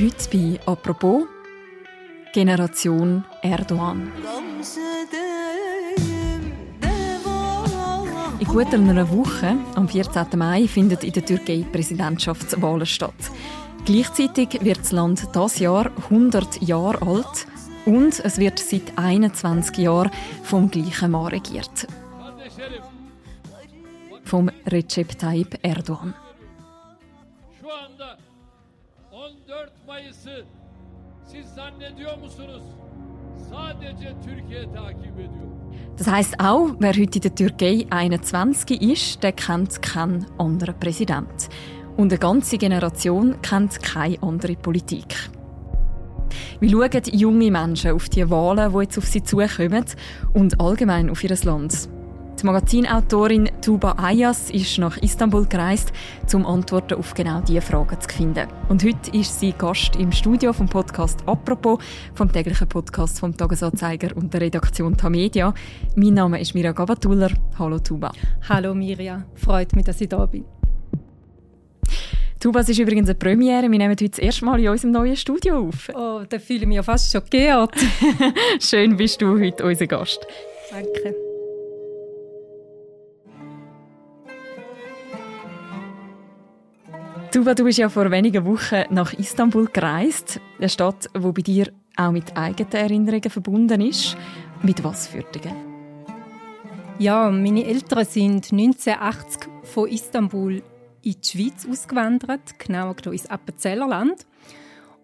Heute bei «Apropos» Generation Erdogan. In gut einer Woche, am 14. Mai, findet in der Türkei Präsidentschaftswahlen statt. Gleichzeitig wird das Land das Jahr 100 Jahre alt und es wird seit 21 Jahren vom gleichen Mann regiert. Vom Recep Tayyip Erdogan. 14 Mayıs'ı siz zannediyor musunuz? Sadece Türkiye takip ediyor. Das heisst auch, wer heute in der Türkei 21 ist, der kennt keinen anderen Präsident. Und eine ganze Generation kennt keine andere Politik. Wie schauen junge Menschen auf die Wahlen, die jetzt auf sie zukommen und allgemein auf ihr Land? Die Magazinautorin Tuba Ayas ist nach Istanbul gereist, um Antworten auf genau diese Fragen zu finden. Und heute ist sie Gast im Studio vom Podcast «Apropos», vom täglichen Podcast vom Tagesanzeiger und der Redaktion Tamedia. Mein Name ist Mirja Gabatuller. Hallo Tuba. Hallo Mirja, freut mich, dass ich da bin. Tuba, es ist übrigens eine Premiere. Wir nehmen heute das erste Mal in unserem neuen Studio auf. Oh, da fühle ich mich ja fast schon geehrt. Schön bist du heute unser Gast. Danke. Tuba, du bist ja vor wenigen Wochen nach Istanbul gereist. Eine Stadt, die bei dir auch mit eigenen Erinnerungen verbunden ist. Mit was für dich? Ja, meine Eltern sind 1980 von Istanbul in die Schweiz ausgewandert, genauer gesagt ins Appenzellerland.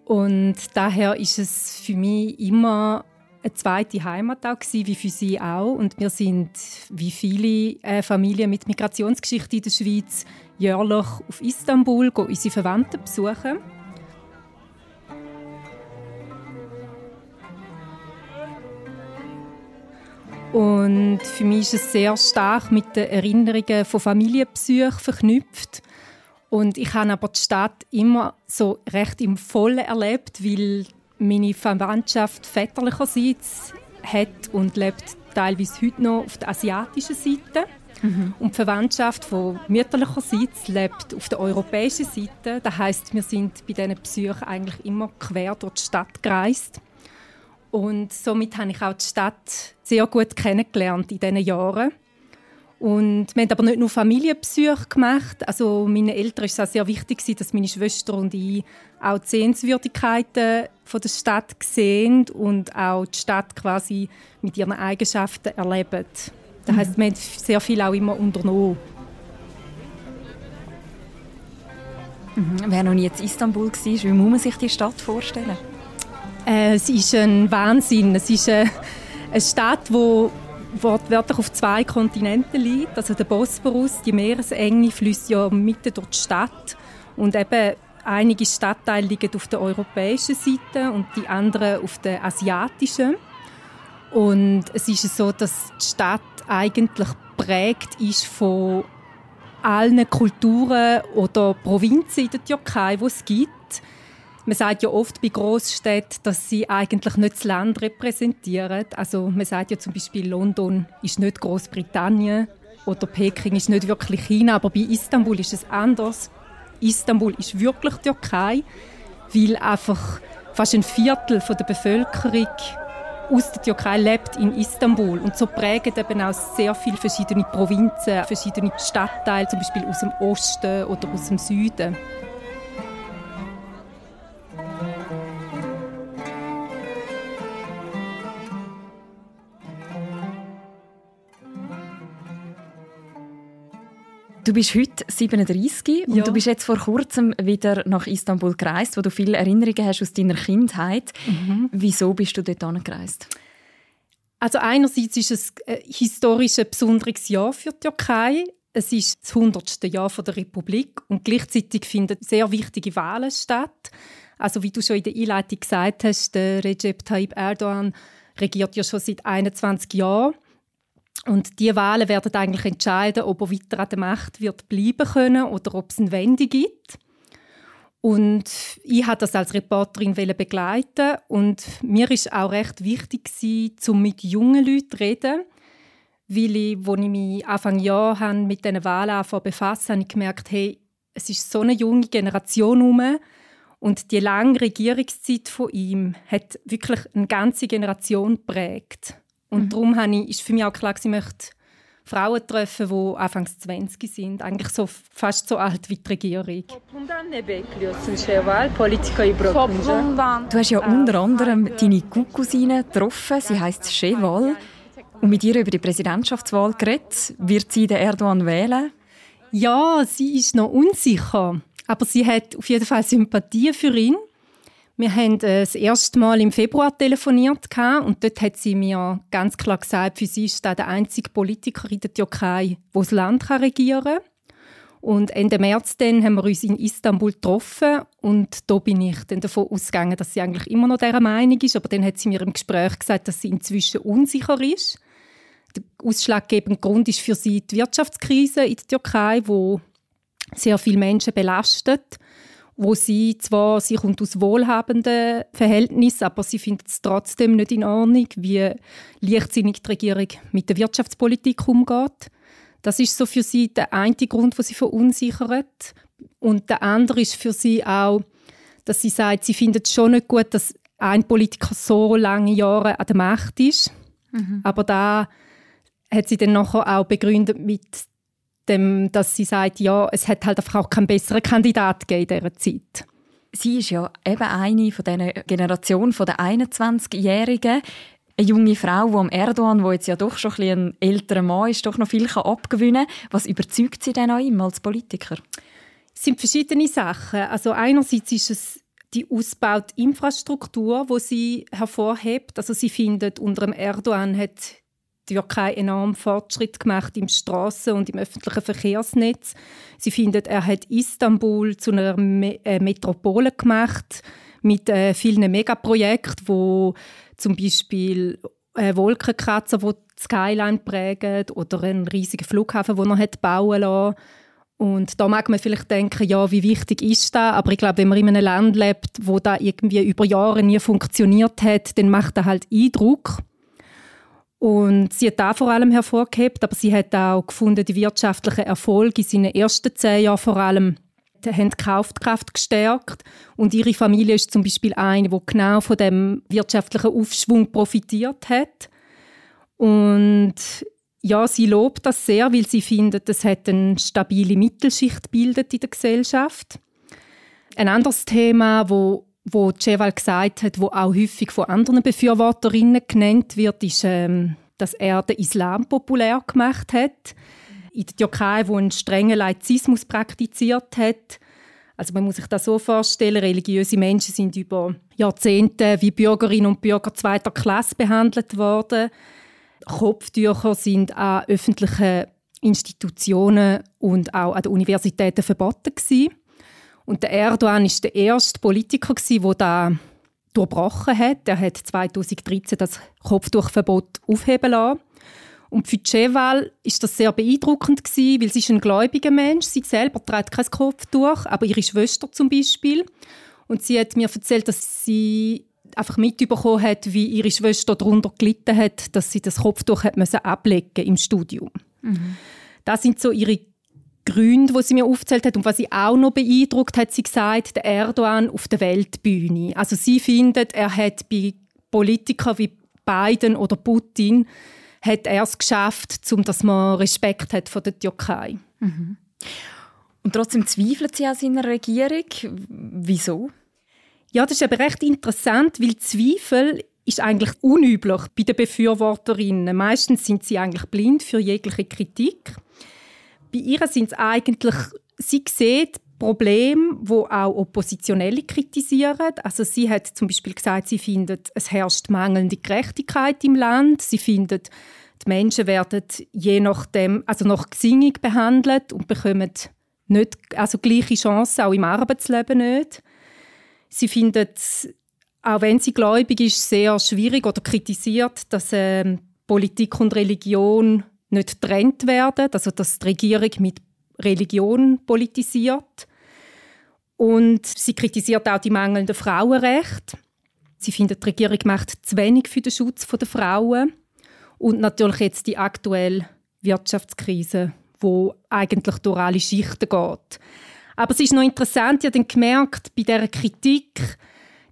Und daher ist es für mich immer eine zweite Heimat auch gewesen, wie für sie auch. Und wir sind, wie viele äh, Familien mit Migrationsgeschichte in der Schweiz, jährlich auf Istanbul, gehen unsere Verwandten besuchen. Und für mich ist es sehr stark mit den Erinnerungen von Familienbesuchen verknüpft. Und ich habe aber die Stadt immer so recht im Vollen erlebt, weil meine Verwandtschaft väterlicherseits hat und lebt teilweise heute noch auf der asiatischen Seite. Mhm. Und die Verwandtschaft von mütterlicherseits lebt auf der europäischen Seite. Das heißt, wir sind bei diesen Besuchen eigentlich immer quer durch die Stadt gereist. Und somit habe ich auch die Stadt sehr gut kennengelernt in diesen Jahren. Und wir haben aber nicht nur Familienbesuche gemacht. Also meinen Eltern ist es sehr wichtig, dass meine Schwester und ich auch die Sehenswürdigkeiten von der Stadt sehen und auch die Stadt quasi mit ihren Eigenschaften erleben. Das heisst, wir haben sehr viel auch immer unternommen. Mhm. Wer noch nie in Istanbul war, wie muss man sich die Stadt vorstellen? Äh, es ist ein Wahnsinn. Es ist eine, eine Stadt, die wortwörtlich auf zwei Kontinenten liegt. Also der Bosporus, die Meeresenge, fließt ja mitten durch die Stadt. Und eben einige Stadtteile liegen auf der europäischen Seite und die anderen auf der asiatischen. Und es ist so, dass die Stadt eigentlich prägt ist von allen Kulturen oder Provinzen in der Türkei, die es gibt. Man sagt ja oft bei Großstädten, dass sie eigentlich nicht das Land repräsentieren. Also man sagt ja zum Beispiel, London ist nicht Großbritannien oder Peking ist nicht wirklich China, aber bei Istanbul ist es anders. Istanbul ist wirklich Türkei, weil einfach fast ein Viertel der Bevölkerung aus der Türkei lebt in Istanbul und so prägen eben auch sehr viele verschiedene Provinzen, verschiedene Stadtteile, zum Beispiel aus dem Osten oder aus dem Süden. Du bist heute 37 und Ja. du bist jetzt vor kurzem wieder nach Istanbul gereist, wo du viele Erinnerungen hast aus deiner Kindheit. Wieso bist du dort gereist? Also einerseits ist es ein historisch ein besonderes Jahr für die Türkei. Es ist das 100. Jahr der Republik und gleichzeitig finden sehr wichtige Wahlen statt. Also wie du schon in der Einleitung gesagt hast, der Recep Tayyip Erdogan regiert ja schon seit 21 Jahren. Und die Wahlen werden eigentlich entscheiden, ob er weiter an der Macht wird bleiben können oder ob es eine Wende gibt. Und ich habe das als Reporterin begleiten und mir ist auch recht wichtig gewesen, um mit jungen Leuten zu reden, weil ich, als ich mich Anfang Jahr mit diesen Wahlen befasst, habe ich gemerkt, hey, es ist so eine junge Generation herum Und die lange Regierungszeit von ihm hat wirklich eine ganze Generation geprägt. Und mhm. darum ich, ist für mich auch klar, ich möchte Frauen treffen, die Anfangs 20 sind, eigentlich so, fast so alt wie die Regierung. Du hast ja unter anderem deine Cousine getroffen, sie heißt Cheval, und mit ihr über die Präsidentschaftswahl geredet. Wird sie den Erdogan wählen? Ja, sie ist noch unsicher, aber sie hat auf jeden Fall Sympathie für ihn. Wir haben äh, das erste Mal im Februar telefoniert und dort hat sie mir ganz klar gesagt, für sie ist das der einzige Politiker in der Türkei, der das Land regieren kann. Und Ende März dann haben wir uns in Istanbul getroffen und da bin ich dann davon ausgegangen, dass sie eigentlich immer noch dieser Meinung ist, aber dann hat sie mir im Gespräch gesagt, dass sie inzwischen unsicher ist. Der ausschlaggebende Grund ist für sie die Wirtschaftskrise in der Türkei, wo sehr viele Menschen belastet wo sie zwar, sie kommt aus wohlhabenden Verhältnissen, aber sie findet es trotzdem nicht in Ordnung, wie leichtsinnig die Regierung mit der Wirtschaftspolitik umgeht. Das ist so für sie der eine Grund, wo sie verunsichert. Und der andere ist für sie auch, dass sie sagt, sie findet es schon nicht gut, dass ein Politiker so lange Jahre an der Macht ist. Mhm. Aber da hat sie dann nachher auch begründet mit dem, dass sie sagt, ja, es hat halt einfach auch keinen besseren Kandidat in dieser Zeit. Sie ist ja eben eine von dieser Generation von der 21-Jährigen. Eine junge Frau, die am Erdogan, der jetzt ja doch schon ein, ein älterer Mann ist, doch noch viel abgewinnen kann. Was überzeugt sie denn an ihm als Politiker? Es sind verschiedene Sachen. Also einerseits ist es die ausgebaute Infrastruktur, wo sie hervorhebt. Also sie findet, unter dem Erdogan hat Türkei enorm Fortschritt gemacht im Straßen- und im öffentlichen Verkehrsnetz. Sie findet, er hat Istanbul zu einer Me äh, Metropole gemacht mit äh, vielen Megaprojekten, wo zum Beispiel äh, Wolkenkratzer, wo die Skyline prägen oder einen riesigen Flughafen, den er hat bauen lassen. Und da mag man vielleicht denken, ja, wie wichtig ist das? Aber ich glaube, wenn man in einem Land lebt, wo da irgendwie über Jahre nie funktioniert hat, dann macht das halt Eindruck. Und sie hat da vor allem hervorgehebt, aber sie hat auch gefunden, die wirtschaftlichen Erfolge in seinen ersten zehn Jahren vor allem haben die Kaufkraft gestärkt und ihre Familie ist zum Beispiel eine, die genau von dem wirtschaftlichen Aufschwung profitiert hat. Und ja, sie lobt das sehr, weil sie findet, es hat eine stabile Mittelschicht bildet in der Gesellschaft. Ein anderes Thema, wo wo Ceval gesagt hat, wo auch häufig von anderen Befürworterinnen genannt wird, ist, ähm, dass er den Islam populär gemacht hat. In der Türkei, wo einen strengen Laizismus praktiziert hat. Also man muss sich das so vorstellen, religiöse Menschen sind über Jahrzehnte wie Bürgerinnen und Bürger zweiter Klasse behandelt worden. Kopftücher sind an öffentlichen Institutionen und auch an den Universitäten verboten gewesen. Und der Erdogan ist der erste Politiker, der da durchbrochen hat. Er hat 2013 das Kopftuchverbot aufheben lassen. Und für Ceval ist das sehr beeindruckend gewesen, weil sie ist ein gläubiger Mensch. Sie selber trägt kein Kopftuch, aber ihre Schwester zum Beispiel. Und sie hat mir erzählt, dass sie einfach mitbekommen hat, wie ihre Schwester darunter gelitten hat, dass sie das Kopftuch hat müssen ablegen im Studium. Mhm. Das sind so ihre Gründe, die sie mir aufzählt hat und was sie auch noch beeindruckt hat, sie gesagt, der Erdogan auf der Weltbühne. Also sie findet, er hat bei Politikern wie Biden oder Putin hat er es geschafft, um dass man Respekt hat vor der Türkei. Mhm. Und trotzdem zweifelt sie an seiner Regierung. Wieso? Ja, das ist aber recht interessant, weil Zweifel ist eigentlich unüblich bei den Befürworterinnen. Meistens sind sie eigentlich blind für jegliche Kritik bei ihr sind es eigentlich, sie sieht Probleme, wo auch Oppositionelle kritisieren. Also sie hat zum Beispiel gesagt, sie findet, es herrscht mangelnde Gerechtigkeit im Land. Sie findet, die Menschen werden je nachdem, also nach Gesinnung behandelt und bekommen nicht, also gleiche Chancen, auch im Arbeitsleben nicht. Sie findet, auch wenn sie gläubig ist, sehr schwierig oder kritisiert, dass äh, Politik und Religion nicht getrennt werden, also dass die Regierung mit Religion politisiert. Und sie kritisiert auch die mangelnden Frauenrechte. Sie findet, die Regierung macht zu wenig für den Schutz der Frauen. Und natürlich jetzt die aktuelle Wirtschaftskrise, wo eigentlich durch alle Schichten geht. Aber es ist noch interessant, ich habe dann gemerkt, bei dieser Kritik,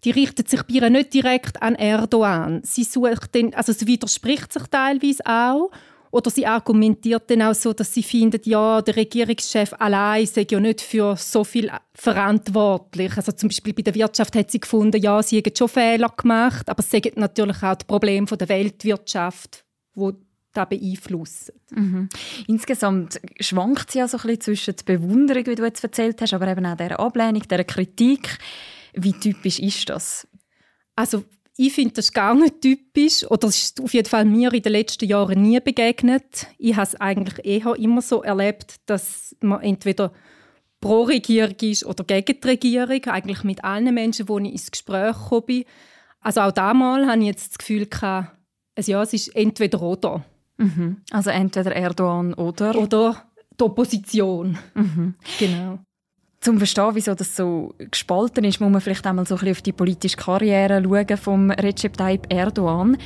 die richtet sich bei ihr nicht direkt an Erdogan. Sie sucht den, also sie widerspricht sich teilweise auch. Oder sie argumentiert dann auch so, dass sie findet, ja, der Regierungschef allein sei ja nicht für so viel verantwortlich. Also zum Beispiel bei der Wirtschaft hat sie gefunden, ja, sie hätten schon Fehler gemacht, aber es sind natürlich auch die Probleme der Weltwirtschaft, wo da beeinflussen. Mhm. Insgesamt schwankt sie ja so ein bisschen zwischen der Bewunderung, wie du jetzt erzählt hast, aber eben auch der Ablehnung, der Kritik. Wie typisch ist das? Also ich finde das gar nicht typisch oder es ist auf jeden Fall mir in den letzten Jahren nie begegnet. Ich habe es eigentlich eher immer so erlebt, dass man entweder pro Regierung ist oder gegen die Regierung, eigentlich mit allen Menschen, die ich ins Gespräch komme. Also auch damals hatte ich jetzt das Gefühl, gehabt, also ja, es ist entweder oder. Mhm. Also entweder Erdogan oder? Oder die Opposition. Mhm. Genau. Zum Verstehen, wieso das so gespalten ist, muss man vielleicht einmal so ein bisschen auf die politische Karriere schauen von Recep Tayyip Erdogan.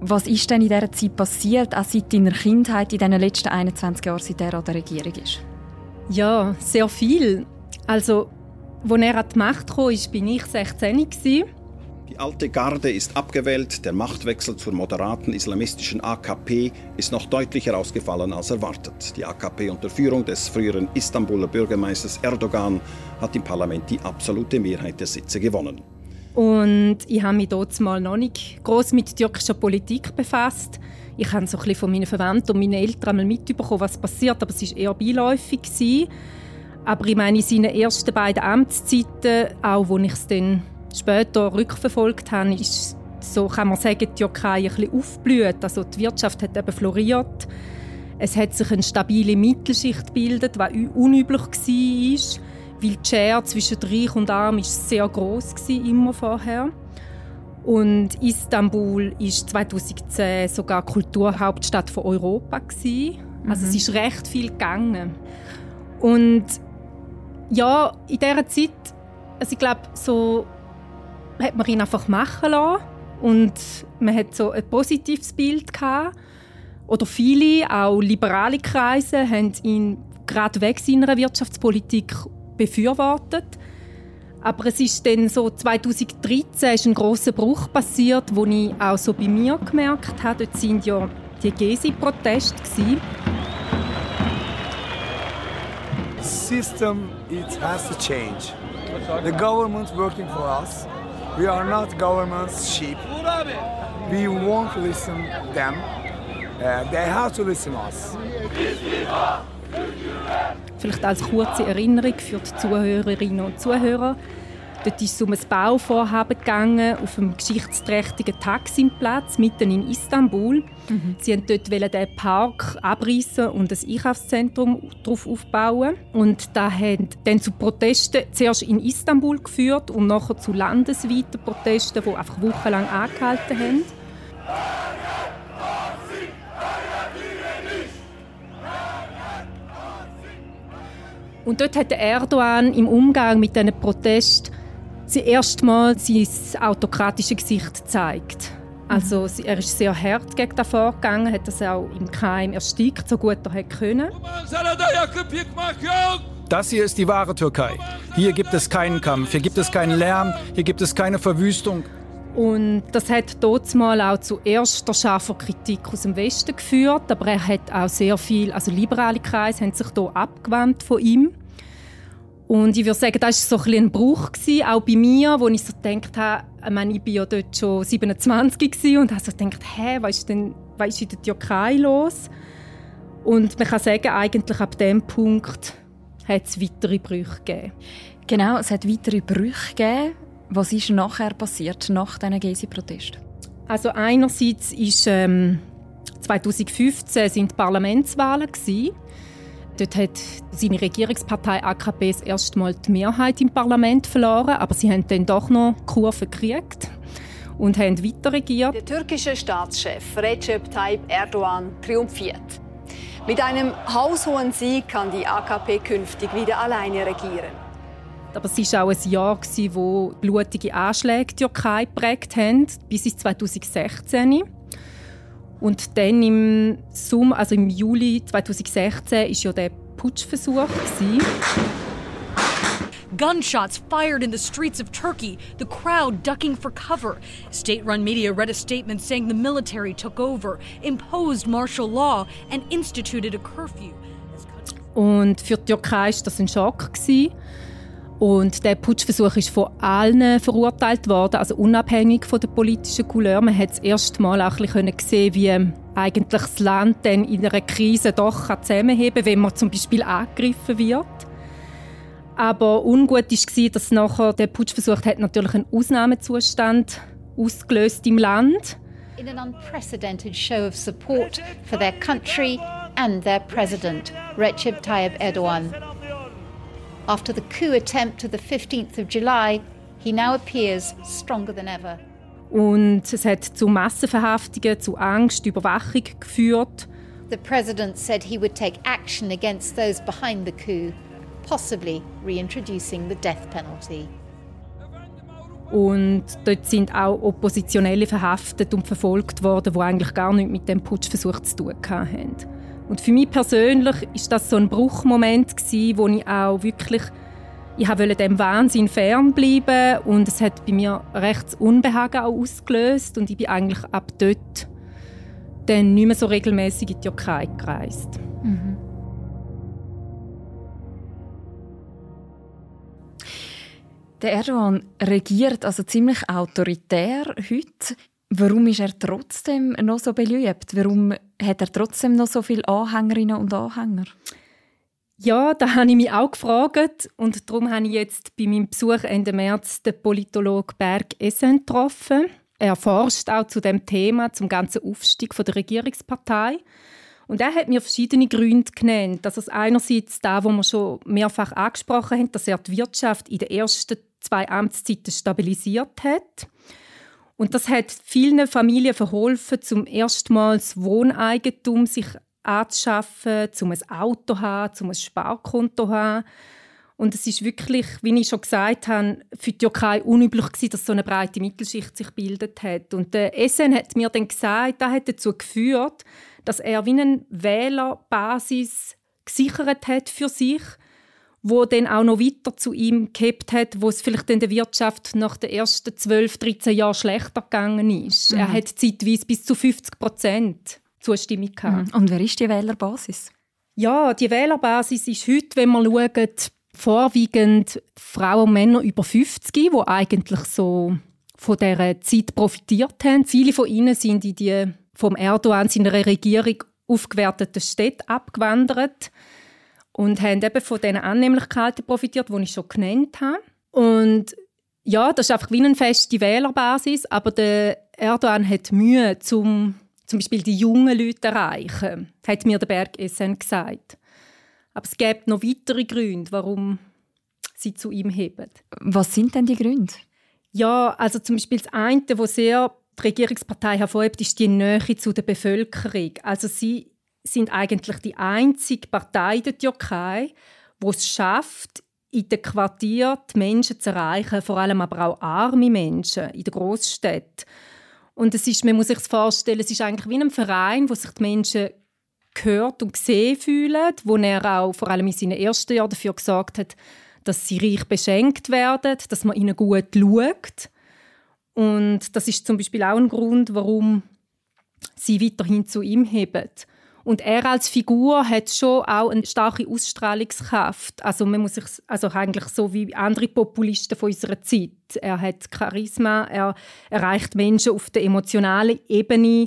Was ist denn in dieser Zeit passiert, auch seit deiner Kindheit, in den letzten 21 Jahren, seit er an der Regierung ist? Ja, sehr viel. Also, als er an die Macht kam, war, ich 16 alte Garde ist abgewählt, der Machtwechsel zur moderaten islamistischen AKP ist noch deutlicher ausgefallen als erwartet. Die AKP unter Führung des früheren Istanbuler Bürgermeisters Erdogan hat im Parlament die absolute Mehrheit der Sitze gewonnen. Und ich habe mich dort mal noch nicht groß mit türkischer Politik befasst. Ich habe so ein von meinen Verwandten und meinen Eltern mal mitbekommen, was passiert, aber es war eher beiläufig. Aber ich meine, in seinen ersten beiden Amtszeiten, auch wo ich es dann später rückverfolgt habe, ist so kann man sagen, die Türkei ein bisschen aufblüht. Also die Wirtschaft hat eben floriert. Es hat sich eine stabile Mittelschicht gebildet, was unüblich war, weil die Schere zwischen Reich und Arm ist sehr groß immer vorher. Und Istanbul ist 2010 sogar Kulturhauptstadt von Europa gewesen. Also mhm. es ist recht viel gegangen. Und ja, in dieser Zeit, also ich glaube, so hat man ihn einfach machen lassen und man hat so ein positives Bild gehabt. Oder viele, auch liberale Kreise, haben ihn gerade weg seiner Wirtschaftspolitik befürwortet. Aber es ist dann so 2013 ist ein großer Bruch passiert, wo ich auch so bei mir gemerkt habe. Dort sind ja die Gezi-Proteste System it has to change. The government working for us We are not government's sheep. We won't listen them. Uh, they have to listen us. Vielleicht als kurze Erinnerung für die Zuhörerinnen und Zuhörer. Dort ist es um ein Bauvorhaben gegangen auf einem geschichtsträchtigen Taksimplatz mitten in Istanbul. Mhm. Sie wollten dort den Park abreißen und ein Einkaufszentrum darauf aufbauen. Und da hat dann zu Protesten zuerst in Istanbul geführt und nachher zu landesweiten Protesten, die einfach wochenlang angehalten haben. Und dort hat Erdogan im Umgang mit diesen Protesten sie erstmal sein autokratische Gesicht zeigt. Also er ist sehr hart gegen das vorgegangen, hat das auch im Keim erstickt, so gut er konnte. Das hier ist die wahre Türkei. Hier gibt es keinen Kampf, hier gibt es keinen Lärm, hier gibt es keine Verwüstung. Und das hat dort mal auch zu erster scharfer Kritik aus dem Westen geführt, aber er hat auch sehr viel, also liberale Kreise haben sich hier abgewandt von ihm. Und ich würde sagen, das war so ein, ein Bruch, gewesen, auch bei mir, wo ich so gedacht habe, ich, meine, ich war ja dort schon 27 und habe so gedacht, hä, was ist denn was ist in der Türkei los? Und man kann sagen, eigentlich ab dem Punkt hat es weitere Brüche gegeben. Genau, es hat weitere Brüche gegeben. Was ist nachher passiert, nach diesen Gezi-Protesten? Also einerseits ist ähm, 2015 sind Parlamentswahlen gewesen. Dort hat seine Regierungspartei AKP das erste Mal die Mehrheit im Parlament verloren, aber sie haben dann doch noch Kurve gekriegt und haben weiter regiert. Der türkische Staatschef Recep Tayyip Erdogan triumphiert. Mit einem haushohen Sieg kann die AKP künftig wieder alleine regieren. Aber es war auch ein Jahr, wo blutige Anschläge die Türkei geprägt haben, bis ins 2016. Und dann im Sommer, also im Juli 2016, ist ja der Putschversuch gewesen. Gunshots fired in the streets of Turkey, the crowd ducking for cover. State run media read a statement saying the military took over, imposed martial law, and instituted a curfew. Und für die Türkei war das ein Schock. Gewesen. Und der Putschversuch ist von allen verurteilt worden, also unabhängig von der politischen Couleur. Man hat das erste Mal auch ein bisschen sehen, wie eigentlich das Land dann in einer Krise doch zusammenheben kann, wenn man zum Beispiel angegriffen wird. Aber ungut war, dass nachher der Putschversuch hat natürlich einen Ausnahmezustand ausgelöst im Land. In an unprecedented show of support for their country and their president, Recep Tayyip Erdogan. After the coup attempt of the 15th of July, he now appears stronger than ever. Und es hat zu Massenverhaftungen, zu Angst, Überwachung geführt. The president said he would take action against those behind the coup, possibly reintroducing the death penalty. Und dort sind auch Oppositionelle verhaftet und verfolgt worden, die eigentlich gar nichts mit dem Putschversuch zu tun hatten. Und für mich persönlich ist das so ein Bruchmoment gewesen, wo ich auch wirklich ich wollte dem Wahnsinn fernbleiben und es hat bei mir rechts Unbehagen auch ausgelöst und ich bin eigentlich ab dort dann nicht mehr so regelmäßig in die Türkei gereist. Mhm. Der Erdogan regiert also ziemlich autoritär heute. Warum ist er trotzdem noch so beliebt? Warum hat er trotzdem noch so viele Anhängerinnen und Anhänger? Ja, da habe ich mich auch gefragt und darum habe ich jetzt bei meinem Besuch Ende März den Politologen Berg Essen getroffen. Er forscht auch zu dem Thema, zum ganzen Aufstieg der Regierungspartei. Und er hat mir verschiedene Gründe genannt. Das ist einerseits da, wo wir schon mehrfach angesprochen haben, dass er die Wirtschaft in den ersten zwei Amtszeiten stabilisiert hat. Und das hat vielen Familien verholfen, zum erstmals Wohneigentum sich anzuschaffen, um ein Auto zu haben, um ein Sparkonto zu haben. Und es ist wirklich, wie ich schon gesagt habe, für die Türkei unüblich gewesen, dass so eine breite Mittelschicht sich bildet hat. Und der SN hat mir dann gesagt, das hat dazu geführt, dass er wie eine Wählerbasis gesichert hat für sich wo dann auch noch weiter zu ihm gehabt hat, wo es vielleicht in der Wirtschaft nach den ersten 12, 13 Jahren schlechter gegangen ist. Mhm. Er hat zeitweise bis zu 50 Prozent Zustimmung gehabt. Mhm. Und wer ist die Wählerbasis? Ja, die Wählerbasis ist heute, wenn man schaut, vorwiegend Frauen und Männer über 50, die eigentlich so von dieser Zeit profitiert haben. Viele von ihnen sind in die vom Erdogan seiner Regierung aufgewerteten Städte abgewandert und haben eben von diesen Annehmlichkeiten profitiert, die ich schon genannt habe. Und ja, das ist einfach wie eine feste Wählerbasis, aber der Erdogan hat Mühe, zum, zum Beispiel die jungen Leute zu erreichen, hat mir der Berg SN gesagt. Aber es gibt noch weitere Gründe, warum sie zu ihm heben. Was sind denn die Gründe? Ja, also zum Beispiel das eine, was sehr die Regierungspartei hervorhebt, ist die Nähe zu der Bevölkerung. Also sie sind eigentlich die einzige Partei der Türkei, die es schafft, in den Quartieren die Menschen zu erreichen, vor allem aber auch arme Menschen in den Großstädten. Und es ist, man muss sich vorstellen, es ist eigentlich wie ein Verein, wo sich die Menschen gehört und gesehen fühlen, wo er auch vor allem in seinen ersten Jahren dafür gesorgt hat, dass sie reich beschenkt werden, dass man ihnen gut schaut. Und das ist zum Beispiel auch ein Grund, warum sie weiterhin zu ihm heben. Und er als Figur hat schon auch eine starke Ausstrahlungskraft. Also man muss sich, also eigentlich so wie andere Populisten von unserer Zeit. Er hat Charisma, er erreicht Menschen auf der emotionalen Ebene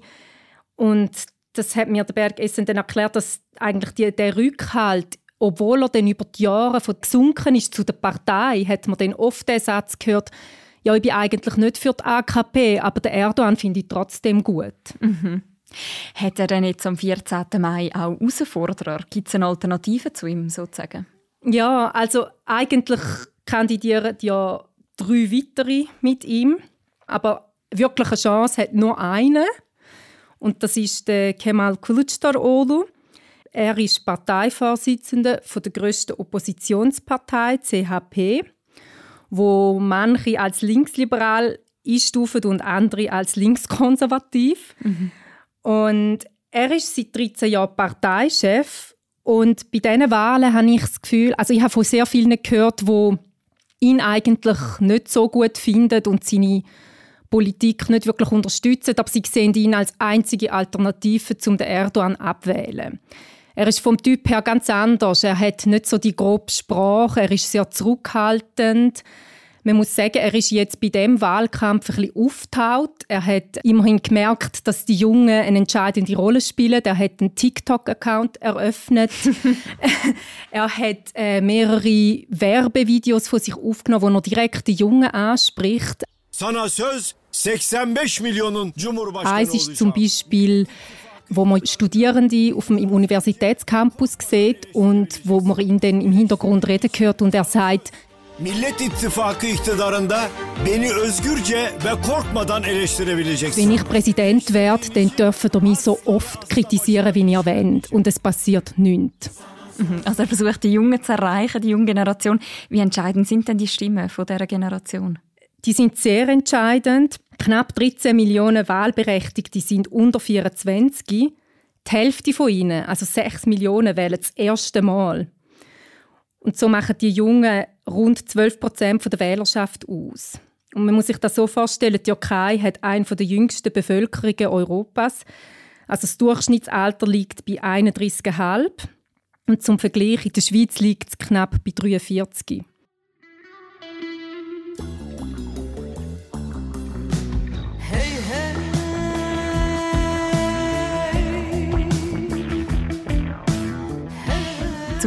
und das hat mir der Bergessen dann erklärt, dass eigentlich die, der Rückhalt obwohl er dann über die Jahre von gesunken ist zu der Partei, hat man dann oft den Satz gehört, ja, ich bin eigentlich nicht für die AKP, aber der Erdogan finde ich trotzdem gut. Mhm. Hat er denn jetzt am 14. Mai auch Herausforderer? Gibt es eine Alternative zu ihm sozusagen? Ja, also eigentlich kandidieren ja drei weitere mit ihm, aber wirklich eine Chance hat nur eine und das ist der Kemal Kılıçdaroğlu. Er ist Parteivorsitzender der grössten Oppositionspartei CHP, wo manche als linksliberal einstufen und andere als linkskonservativ. Mhm. Und er ist seit 13 Jahren Parteichef und bei diesen Wahlen habe ich das Gefühl, also ich habe von sehr vielen gehört, wo ihn eigentlich nicht so gut finden und seine Politik nicht wirklich unterstützen, aber sie sehen ihn als einzige Alternative zum Erdogan abwählen. Er ist vom Typ her ganz anders. Er hat nicht so die grobe Sprache. Er ist sehr zurückhaltend. Man muss sagen, er ist jetzt bei dem Wahlkampf ein bisschen aufgetaucht. Er hat immerhin gemerkt, dass die Jungen eine entscheidende Rolle spielen. Er hat einen TikTok-Account eröffnet. er hat äh, mehrere Werbevideos von sich aufgenommen, wo er direkt die Jungen anspricht. Sana söz 85 Millionen Cumhurbaşkanı Eins ist zum Beispiel wo man Studierende auf dem Universitätscampus sieht und wo man ihn dann im Hintergrund reden hört und er sagt, Millet İttifakı iktidarında beni özgürce ve korkmadan eleştirebileceksiniz. Wenn ich Präsident werde, dann dürfen ihr mich so oft kritisieren, wie ihr wollt. Und es passiert nichts. Mhm. Also er versucht, die Jungen zu erreichen, die junge Generation. Wie entscheidend sind denn die Stimmen von dieser Generation? Die sind sehr entscheidend. Knapp 13 Millionen Wahlberechtigte sind unter 24. Die Hälfte von ihnen, also 6 Millionen, wählen das erste Mal. Und so machen die Jungen rund 12 Prozent der Wählerschaft aus. Und man muss sich das so vorstellen, die Türkei hat eine der jüngsten Bevölkerungen Europas. Also das Durchschnittsalter liegt bei 31,5. Und zum Vergleich, in der Schweiz liegt es knapp bei 43.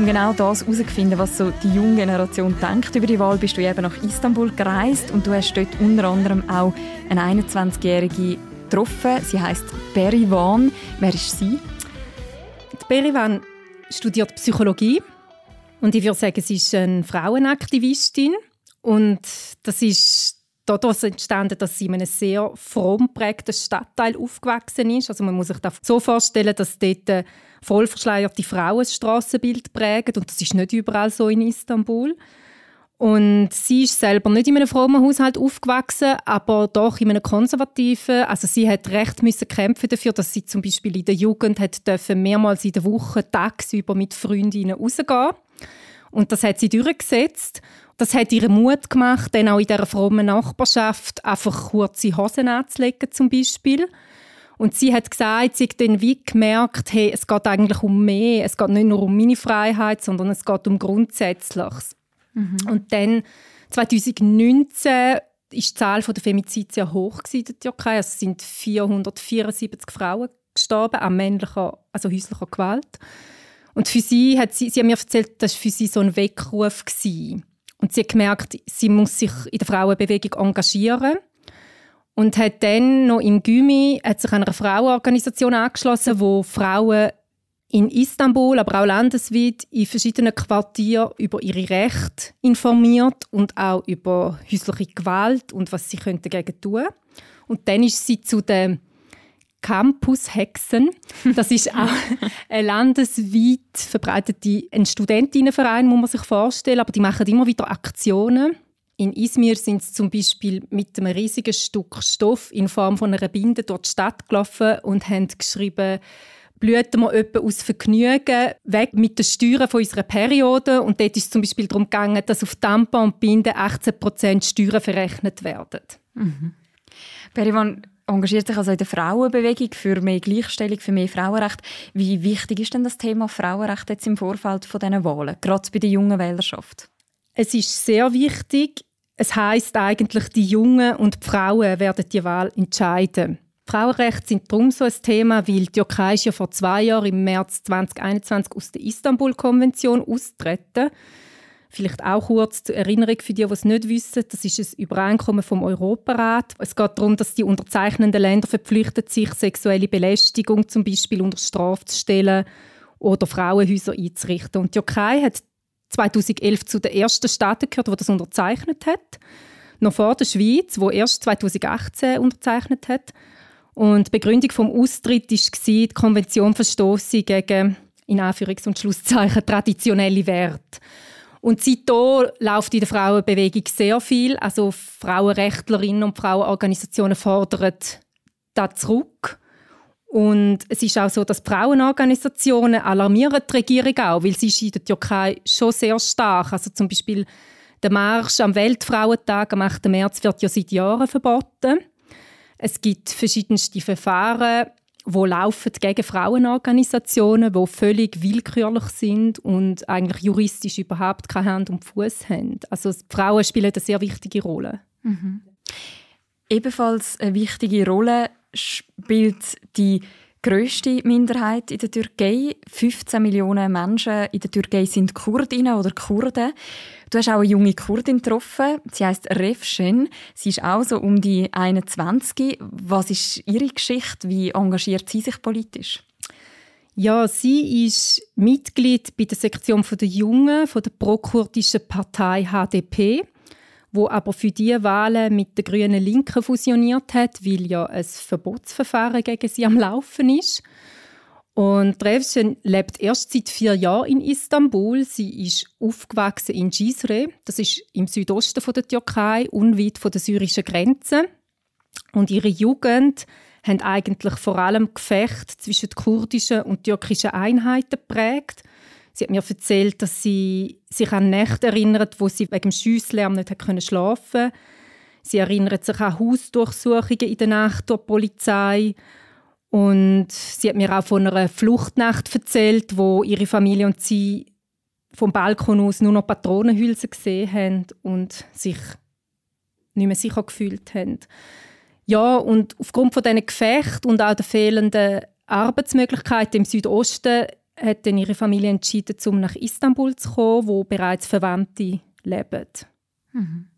Um genau das herauszufinden, was so die junge Generation denkt über die Wahl, bist du eben nach Istanbul gereist und du hast dort unter anderem auch eine 21-Jährige getroffen. Sie heißt Berivan. Wer ist sie? Die studiert Psychologie und ich würde sagen, sie ist eine Frauenaktivistin und das ist daraus entstanden, dass sie in einem sehr fromm geprägten Stadtteil aufgewachsen ist. Also man muss sich das so vorstellen, dass dort vollverschleierte Frauen das Strassenbild prägen und das ist nicht überall so in Istanbul. Und sie ist selber nicht in einem frommen Haushalt aufgewachsen, aber doch in einem konservativen. Also sie hat recht müssen kämpfen dafür, dass sie zum Beispiel in der Jugend hat dürfen mehrmals in der Woche tagsüber mit Freundinnen rausgehen. Und das hat sie durchgesetzt. Das hat ihr Mut gemacht, dann auch in dieser frommen Nachbarschaft einfach kurze Hosen anzulegen zum Beispiel. Und sie hat gesagt, sie hat dann wie gemerkt, hey, es geht eigentlich um mehr. Es geht nicht nur um meine Freiheit, sondern es geht um Grundsätzliches. Mhm. Und dann 2019 ist die Zahl der Femizide sehr hoch in der Türkei. Also es sind 474 Frauen gestorben an männlicher, also häuslicher Gewalt. Und für sie hat sie, sie hat mir erzählt, das war für sie so ein Weckruf gewesen. Und sie hat gemerkt, sie muss sich in der Frauenbewegung engagieren und hat dann noch im Gymi hat sich einer Frauenorganisation angeschlossen, wo Frauen in Istanbul, aber auch landesweit in verschiedenen Quartieren über ihre Rechte informiert und auch über häusliche Gewalt und was sie dagegen tun könnten. Und dann ist sie zu den Campus Hexen. Das ist auch ein landesweit verbreiteter Studentinnenverein, muss man sich vorstellen, aber die machen immer wieder Aktionen in Izmir sind sie zum Beispiel mit einem riesigen Stück Stoff in Form von einer Binde durch die Stadt gelaufen und haben geschrieben, blühten wir etwa aus Vergnügen weg mit den Steuern von unserer Periode. Und dort ist es zum Beispiel darum gegangen, dass auf Tampon und Binden 18% Steuern verrechnet werden. Mhm. Perivan engagiert sich also in der Frauenbewegung für mehr Gleichstellung, für mehr Frauenrecht. Wie wichtig ist denn das Thema Frauenrecht jetzt im Vorfeld von diesen Wahlen, gerade bei der jungen Wählerschaft? Es ist sehr wichtig. Es heißt eigentlich, die Jungen und die Frauen werden die Wahl entscheiden. Frauenrechte sind darum so ein Thema, weil die Türkei ist ja vor zwei Jahren im März 2021 aus der Istanbul-Konvention austreten. Vielleicht auch kurz zur Erinnerung für die, die es nicht wissen. Das ist ein Übereinkommen vom Europarat. Es geht darum, dass die unterzeichnenden Länder verpflichtet sich, sexuelle Belästigung zum Beispiel unter Strafe zu stellen oder Frauenhäuser einzurichten. Und die Türkei hat 2011 zu den ersten Staaten gehört, die das unterzeichnet hat. Noch vor der Schweiz, wo erst 2018 unterzeichnet hat. Und die Begründung vom Austritt war, die Konvention verstoße gegen in Anführungs- und Schlusszeichen traditionelle Werte. Und seitdem läuft in der Frauenbewegung sehr viel. Also Frauenrechtlerinnen und Frauenorganisationen fordern da zurück. Und es ist auch so, dass Frauenorganisationen alarmieren die Regierung auch, weil sie in der Türkei schon sehr stark. Also zum Beispiel Der Marsch am Weltfrauentag am 8. März wird ja seit Jahren verboten. Es gibt verschiedenste Verfahren, wo laufen gegen Frauenorganisationen, wo völlig willkürlich sind und eigentlich juristisch überhaupt keine Hand und Fuß haben. Also Frauen spielen eine sehr wichtige Rolle. Mhm. Ebenfalls eine wichtige Rolle spielt die grösste Minderheit in der Türkei. 15 Millionen Menschen in der Türkei sind Kurdinnen oder Kurden. Du hast auch eine junge Kurdin getroffen. Sie heißt Refshen. Sie ist auch so um die 21. Was ist ihre Geschichte? Wie engagiert sie sich politisch? Ja, sie ist Mitglied bei der Sektion der Jungen von der prokurdischen Partei HDP wo aber für diese Wahlen mit der Grünen Linken fusioniert hat, weil ja ein Verbotsverfahren gegen sie am Laufen ist. Und Revschen lebt erst seit vier Jahren in Istanbul. Sie ist aufgewachsen in Cizre, das ist im Südosten von der Türkei, unweit von der syrischen Grenze. Und ihre Jugend haben eigentlich vor allem Gefecht zwischen kurdischen und türkischen Einheiten geprägt. Sie hat mir erzählt, dass sie sich an Nächte erinnert, wo sie wegen dem Schiesslärm nicht hat schlafen Sie erinnert sich an Hausdurchsuchungen in der Nacht durch die Polizei. Und sie hat mir auch von einer Fluchtnacht erzählt, wo ihre Familie und sie vom Balkon aus nur noch Patronenhülsen gesehen haben und sich nicht mehr sicher gefühlt haben. Ja, und aufgrund von diesen Gefechten und auch der fehlenden Arbeitsmöglichkeiten im Südosten hat dann ihre Familie entschieden, um nach Istanbul zu kommen, wo bereits Verwandte leben. Mhm.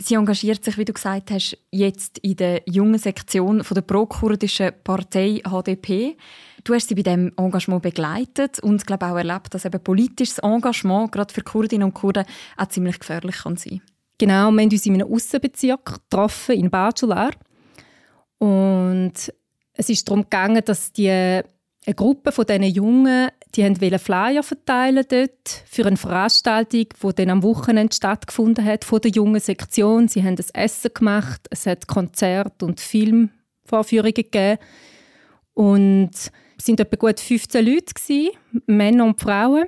Sie engagiert sich, wie du gesagt hast, jetzt in der jungen Sektion von der prokurdischen Partei HDP. Du hast sie bei diesem Engagement begleitet und glaube auch erlebt, dass eben politisches Engagement gerade für Kurdinnen und Kurden auch ziemlich gefährlich kann sein. Genau, wir haben uns in einem Aussenbezirk getroffen in Bacelar und es ist darum gegangen, dass die eine Gruppe von diesen Jungen, die wollten Flyer verteilen dort für eine Veranstaltung, die dann am Wochenende stattgefunden hat von der jungen Sektion. Sie haben das Essen gemacht, es hat Konzert und Filmvorführungen gegeben und es sind etwa gut 15 Leute gewesen, Männer und Frauen,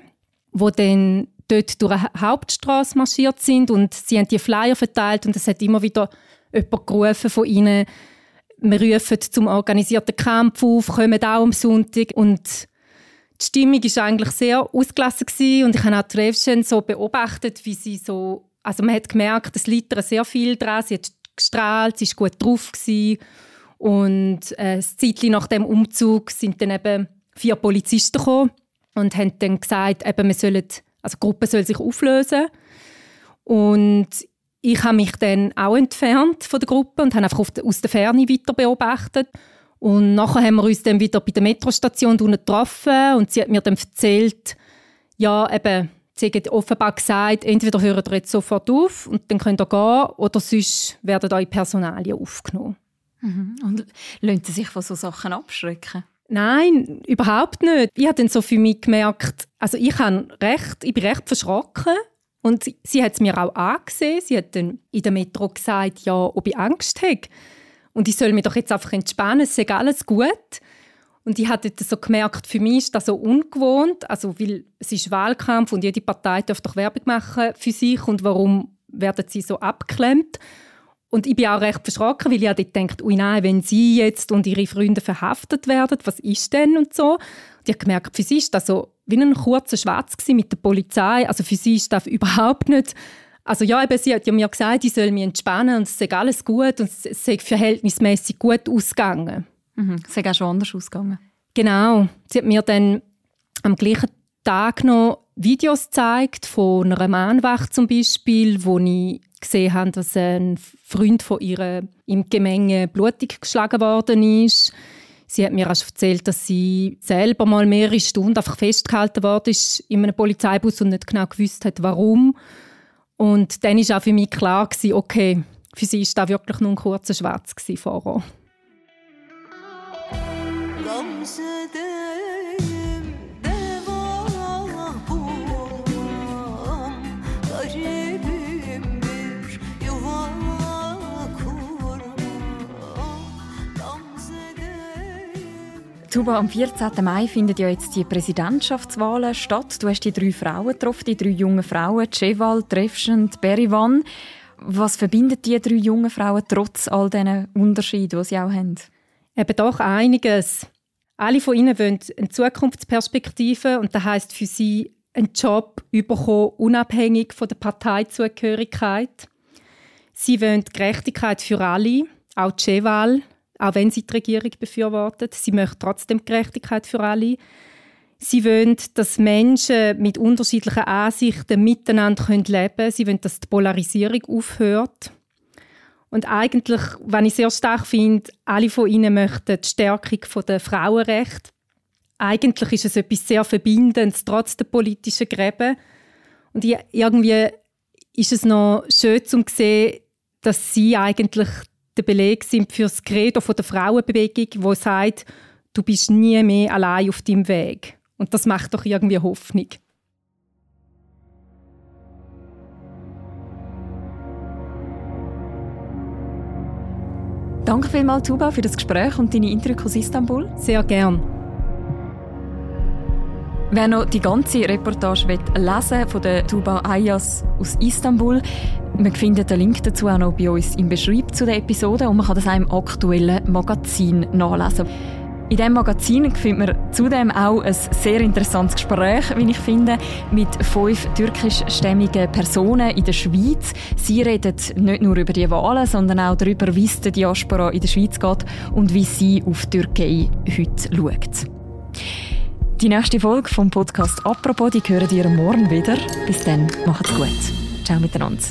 die dann dort durch eine Hauptstraße marschiert sind und sie haben die Flyer verteilt und es hat immer wieder jemand gerufen von ihnen, wir rufen zum organisierten Kampf auf, kommen auch am Sonntag. Und die Stimmung war eigentlich sehr ausgelassen und ich habe auch Trevchen so beobachtet, wie sie so, also man hat gemerkt, es liegt sehr viel dran, sie hat gestrahlt, sie war gut drauf gewesen. und äh, ein Zeitchen nach dem Umzug sind dann eben vier Polizisten gekommen und haben dann gesagt, eben, wir sollen, also die Gruppe soll sich auflösen. Und ich habe mich dann auch entfernt von der Gruppe und habe einfach aus der Ferne weiter beobachtet. Und nachher haben wir uns dann wieder bei der Metrostation getroffen und sie hat mir dann erzählt, ja, eben, sie hat offenbar gesagt, entweder hören ihr jetzt sofort auf und dann könnt ihr gehen oder sonst werden eure Personalien aufgenommen. Mhm. Und lassen sie sich von solchen Sachen abschrecken? Nein, überhaupt nicht. Ich habe dann so für mich gemerkt, also ich, habe recht, ich bin recht verschrocken und sie, sie hat es mir auch angesehen. Sie hat dann in der Metro gesagt, ja, ob ich Angst habe. Und ich soll mich doch jetzt einfach entspannen, es ist alles gut. Und ich habe so gemerkt, für mich ist das so ungewohnt, also weil es ist Wahlkampf und jede Partei darf doch Werbung machen für sich und warum werden sie so abgeklemmt? Und ich bin auch recht verschrocken, weil ich dort denkt, ui nein, wenn sie jetzt und ihre Freunde verhaftet werden, was ist denn und so. Und ich habe gemerkt, für sie ist das so wie ein kurzer Schwatz mit der Polizei. Also für sie ist das überhaupt nicht also ja, eben, sie hat ja mir gesagt, ich soll mich entspannen und es sei alles gut und es sei verhältnismäßig gut ausgegangen. Mhm. Es sei auch schon anders ausgegangen. Genau. Sie hat mir dann am gleichen Tag noch Videos gezeigt von einer Mahnwacht zum Beispiel, wo ich gesehen habe, dass ein Freund von ihr im Gemenge blutig geschlagen worden ist. Sie hat mir auch erzählt, dass sie selber mal mehrere Stunden einfach festgehalten worden ist in einem Polizeibus und nicht genau gewusst hat, warum. Und dann war auch für mich klar, gewesen, okay, für sie war das wirklich nur ein kurzer Schwarz vorher. Tuba, am 14. Mai finden ja jetzt die Präsidentschaftswahlen statt. Du hast die drei Frauen getroffen, die drei jungen Frauen, Cheval, Trefschend, Berivan. Was verbindet die drei jungen Frauen trotz all diesen Unterschieden, die sie auch haben? Eben doch einiges. Alle von ihnen wollen eine Zukunftsperspektive und das heißt für sie einen Job bekommen, unabhängig von der Parteizugehörigkeit. Sie wollen Gerechtigkeit für alle, auch Cheval, auch wenn sie die Regierung befürwortet. Sie möchte trotzdem Gerechtigkeit für alle. Sie wollen, dass Menschen mit unterschiedlichen Ansichten miteinander leben können. Sie wollen, dass die Polarisierung aufhört. Und eigentlich, wenn ich sehr stark finde, alle von ihnen möchten die Stärkung der Frauenrechte. Eigentlich ist es etwas sehr Verbindendes, trotz der politischen Gräben. Und irgendwie ist es noch schön zu sehen, dass sie eigentlich der Beleg sind für das Credo der Frauenbewegung, wo sagt, du bist nie mehr allein auf deinem Weg. Und das macht doch irgendwie Hoffnung. Danke vielmals, Tuba, für das Gespräch und deine Eindrücke aus Istanbul. Sehr gern. Wer noch die ganze Reportage lesen will, von der Tuba Ayas aus Istanbul, man findet den Link dazu auch noch bei uns im Beschreib zu der Episode und man kann das auch im aktuellen Magazin nachlesen. In diesem Magazin findet man zudem auch ein sehr interessantes Gespräch, wie ich finde, mit fünf türkischstämmigen Personen in der Schweiz. Sie reden nicht nur über die Wahlen, sondern auch darüber, wie es der Diaspora in der Schweiz geht und wie sie auf die Türkei heute schaut. Die nächste Folge vom Podcast «Apropos» die hören ihr morgen wieder. Bis dann, macht's gut. Ciao miteinander.